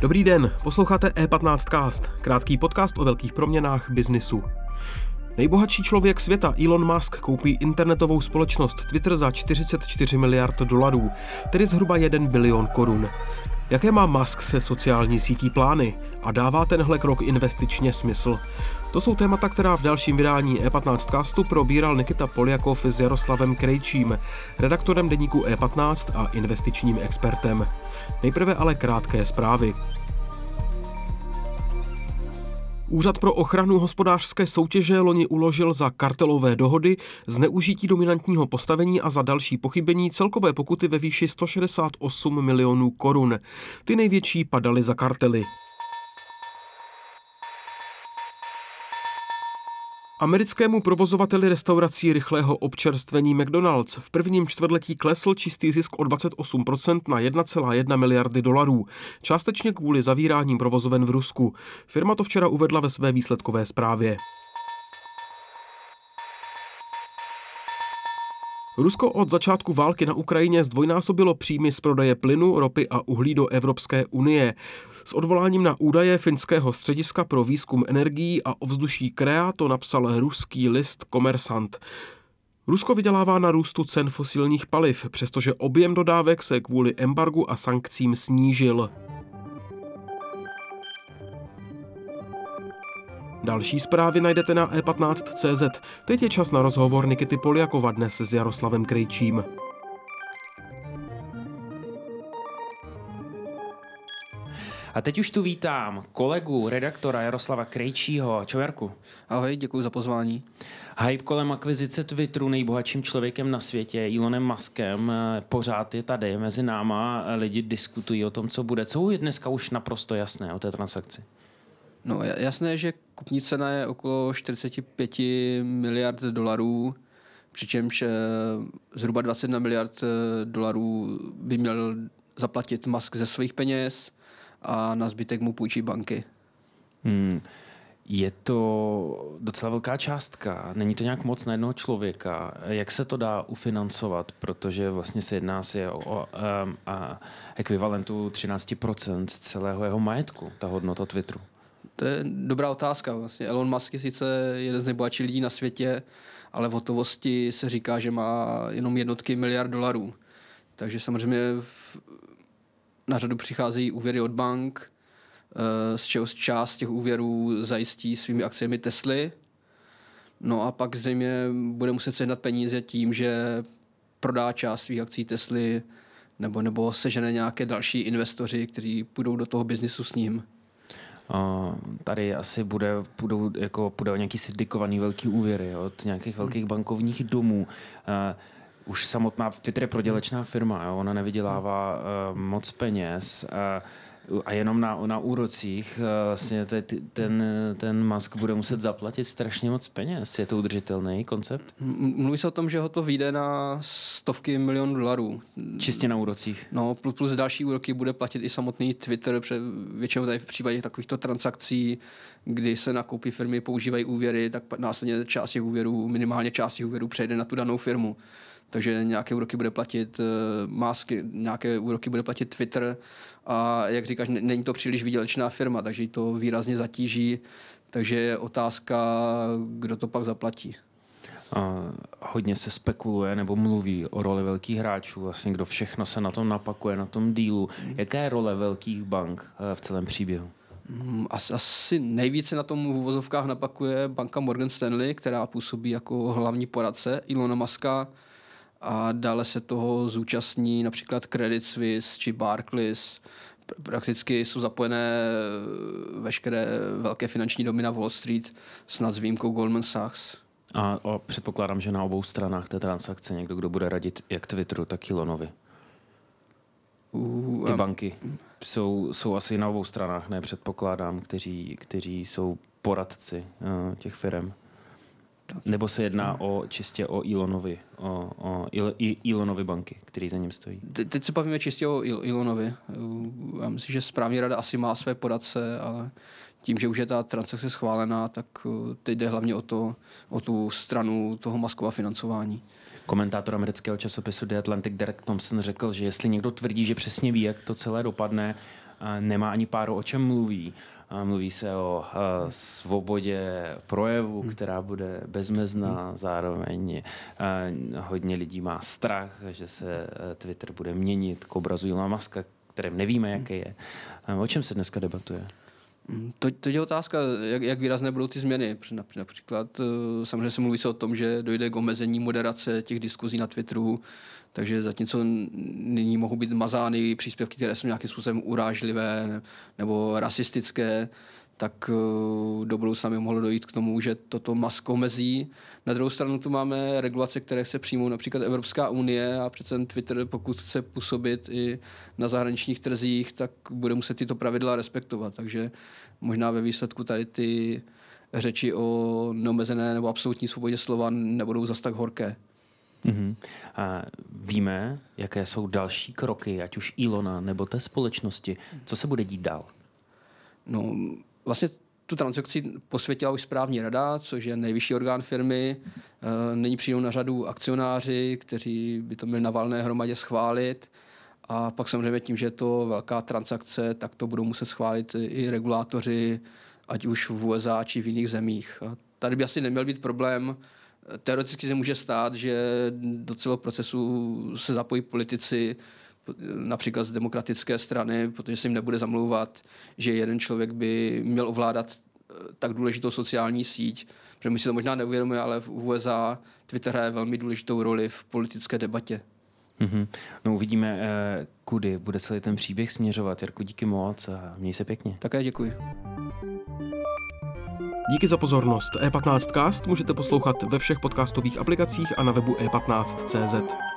Dobrý den, posloucháte E15 Cast, krátký podcast o velkých proměnách biznisu. Nejbohatší člověk světa Elon Musk koupí internetovou společnost Twitter za 44 miliard dolarů, tedy zhruba 1 bilion korun. Jaké má Musk se sociální sítí plány a dává tenhle krok investičně smysl? To jsou témata, která v dalším vydání E15 castu probíral Nikita Poljakov s Jaroslavem Krejčím, redaktorem deníku E15 a investičním expertem. Nejprve ale krátké zprávy. Úřad pro ochranu hospodářské soutěže loni uložil za kartelové dohody, zneužití dominantního postavení a za další pochybení celkové pokuty ve výši 168 milionů korun. Ty největší padaly za kartely. Americkému provozovateli restaurací rychlého občerstvení McDonald's v prvním čtvrtletí klesl čistý zisk o 28% na 1,1 miliardy dolarů, částečně kvůli zavíráním provozoven v Rusku. Firma to včera uvedla ve své výsledkové zprávě. Rusko od začátku války na Ukrajině zdvojnásobilo příjmy z prodeje plynu, ropy a uhlí do Evropské unie. S odvoláním na údaje finského střediska pro výzkum energií a ovzduší Krea to napsal ruský list Komersant. Rusko vydělává na růstu cen fosilních paliv, přestože objem dodávek se kvůli embargu a sankcím snížil. Další zprávy najdete na e15.cz. Teď je čas na rozhovor Nikity Poliakova dnes s Jaroslavem Krejčím. A teď už tu vítám kolegu, redaktora Jaroslava Krejčího. Čau Jarku. Ahoj, děkuji za pozvání. Hype kolem akvizice Twitteru nejbohatším člověkem na světě, Elonem Muskem, eh, pořád je tady mezi náma. Lidi diskutují o tom, co bude. Co je dneska už naprosto jasné o té transakci? No jasné, že kupní cena je okolo 45 miliard dolarů, přičemž eh, zhruba 21 miliard eh, dolarů by měl zaplatit Musk ze svých peněz a na zbytek mu půjčí banky. Hmm. Je to docela velká částka, není to nějak moc na jednoho člověka. Jak se to dá ufinancovat, protože vlastně se jedná si o, o um, a ekvivalentu 13% celého jeho majetku, ta hodnota Twitteru? To je dobrá otázka. Vlastně Elon Musk je sice jeden z nejbohatších lidí na světě, ale v hotovosti se říká, že má jenom jednotky miliard dolarů. Takže samozřejmě v, na řadu přicházejí úvěry od bank, eh, z čeho část těch úvěrů zajistí svými akciemi Tesly. No a pak zřejmě bude muset sehnat peníze tím, že prodá část svých akcí Tesly nebo, nebo sežene nějaké další investoři, kteří půjdou do toho biznisu s ním. Tady asi bude, půjdou, jako, půjde o nějaký syndikovaný velký úvěry od nějakých velkých bankovních domů. Už samotná Twitter je prodělečná firma, jo? ona nevydělává uh, moc peněz. A jenom na, na úrocích eh, vlastně te, ten, ten Musk bude muset zaplatit strašně moc peněz. Je to udržitelný koncept? Mluví se o tom, že ho to vyjde na stovky milionů dolarů. Čistě na úrocích? No, plus, plus další úroky bude platit i samotný Twitter, protože většinou tady v případě takovýchto transakcí, kdy se nakoupí firmy, používají úvěry, tak následně část těch úvěrů, minimálně část těch úvěrů přejde na tu danou firmu takže nějaké úroky bude platit uh, Musk, nějaké úroky bude platit Twitter a jak říkáš, není to příliš výdělečná firma, takže ji to výrazně zatíží, takže je otázka, kdo to pak zaplatí. A hodně se spekuluje nebo mluví o roli velkých hráčů, vlastně kdo všechno se na tom napakuje, na tom dílu. Jaká je role velkých bank eh, v celém příběhu? Mm, asi, asi nejvíce na tom v uvozovkách napakuje banka Morgan Stanley, která působí jako hlavní poradce Ilona Maska a dále se toho zúčastní například Credit Suisse či Barclays. Prakticky jsou zapojené eh, veškeré velké finanční domy na Wall Street, snad s výjimkou Goldman Sachs. A o, předpokládám, že na obou stranách té transakce někdo, kdo bude radit jak Twitteru, tak Elonovi. Ty banky jsou, jsou asi na obou stranách, ne předpokládám, kteří, kteří jsou poradci uh, těch firm. Nebo se jedná o čistě o Elonovi, o, o Elonovi banky, který za ním stojí? Te, teď se bavíme čistě o Elonovi. Já myslím, že správní rada asi má své poradce, ale tím, že už je ta transakce schválená, tak eh, teď jde hlavně o, to, o tu stranu toho Maskova financování. Komentátor amerického časopisu The Atlantic Derek Thompson řekl, že jestli někdo tvrdí, že přesně ví, jak to celé dopadne, nemá ani páru, o čem mluví. Mluví se o svobodě projevu, hmm. která bude bezmezná, hmm. zároveň hodně lidí má strach, že se Twitter bude měnit k obrazu Ilona Muska, kterém nevíme, hmm. jaký je. O čem se dneska debatuje? To, to je otázka, jak, jak výrazné budou ty změny. Například eh, samozřejmě se mluví se o tom, že dojde k omezení moderace těch diskuzí na Twitteru, takže zatímco nyní mohou být mazány příspěvky, které jsou nějakým způsobem urážlivé nebo rasistické, tak eh, do budoucna by mohlo dojít k tomu, že toto masko mezí. Na druhou stranu tu máme regulace, které se přijmou například Evropská unie a přece Twitter, pokud chce působit i na zahraničních trzích, tak bude muset tyto pravidla respektovat. Takže možná ve výsledku tady ty řeči o neomezené nebo absolutní svobodě slova nebudou zas tak horké. Mm-hmm. A víme, jaké jsou další kroky, ať už Ilona nebo té společnosti. Co se bude dít dál? No, vlastně tu transakci posvětila už správní rada, což je nejvyšší orgán firmy. E, nyní přijdou na řadu akcionáři, kteří by to měli na valné hromadě schválit. A pak samozřejmě tím, že je to velká transakce, tak to budou muset schválit i regulátoři, ať už v USA či v jiných zemích. A tady by asi neměl být problém. Teoreticky se může stát, že do celého procesu se zapojí politici, například z demokratické strany, protože se jim nebude zamlouvat, že jeden člověk by měl ovládat eh, tak důležitou sociální síť, protože my si to možná neuvědomujeme, ale v USA Twitter hraje velmi důležitou roli v politické debatě. Mm-hmm. No uvidíme, eh, kudy bude celý ten příběh směřovat. Jarku, díky moc a měj se pěkně. Také děkuji. Díky za pozornost. E15cast můžete poslouchat ve všech podcastových aplikacích a na webu e15.cz.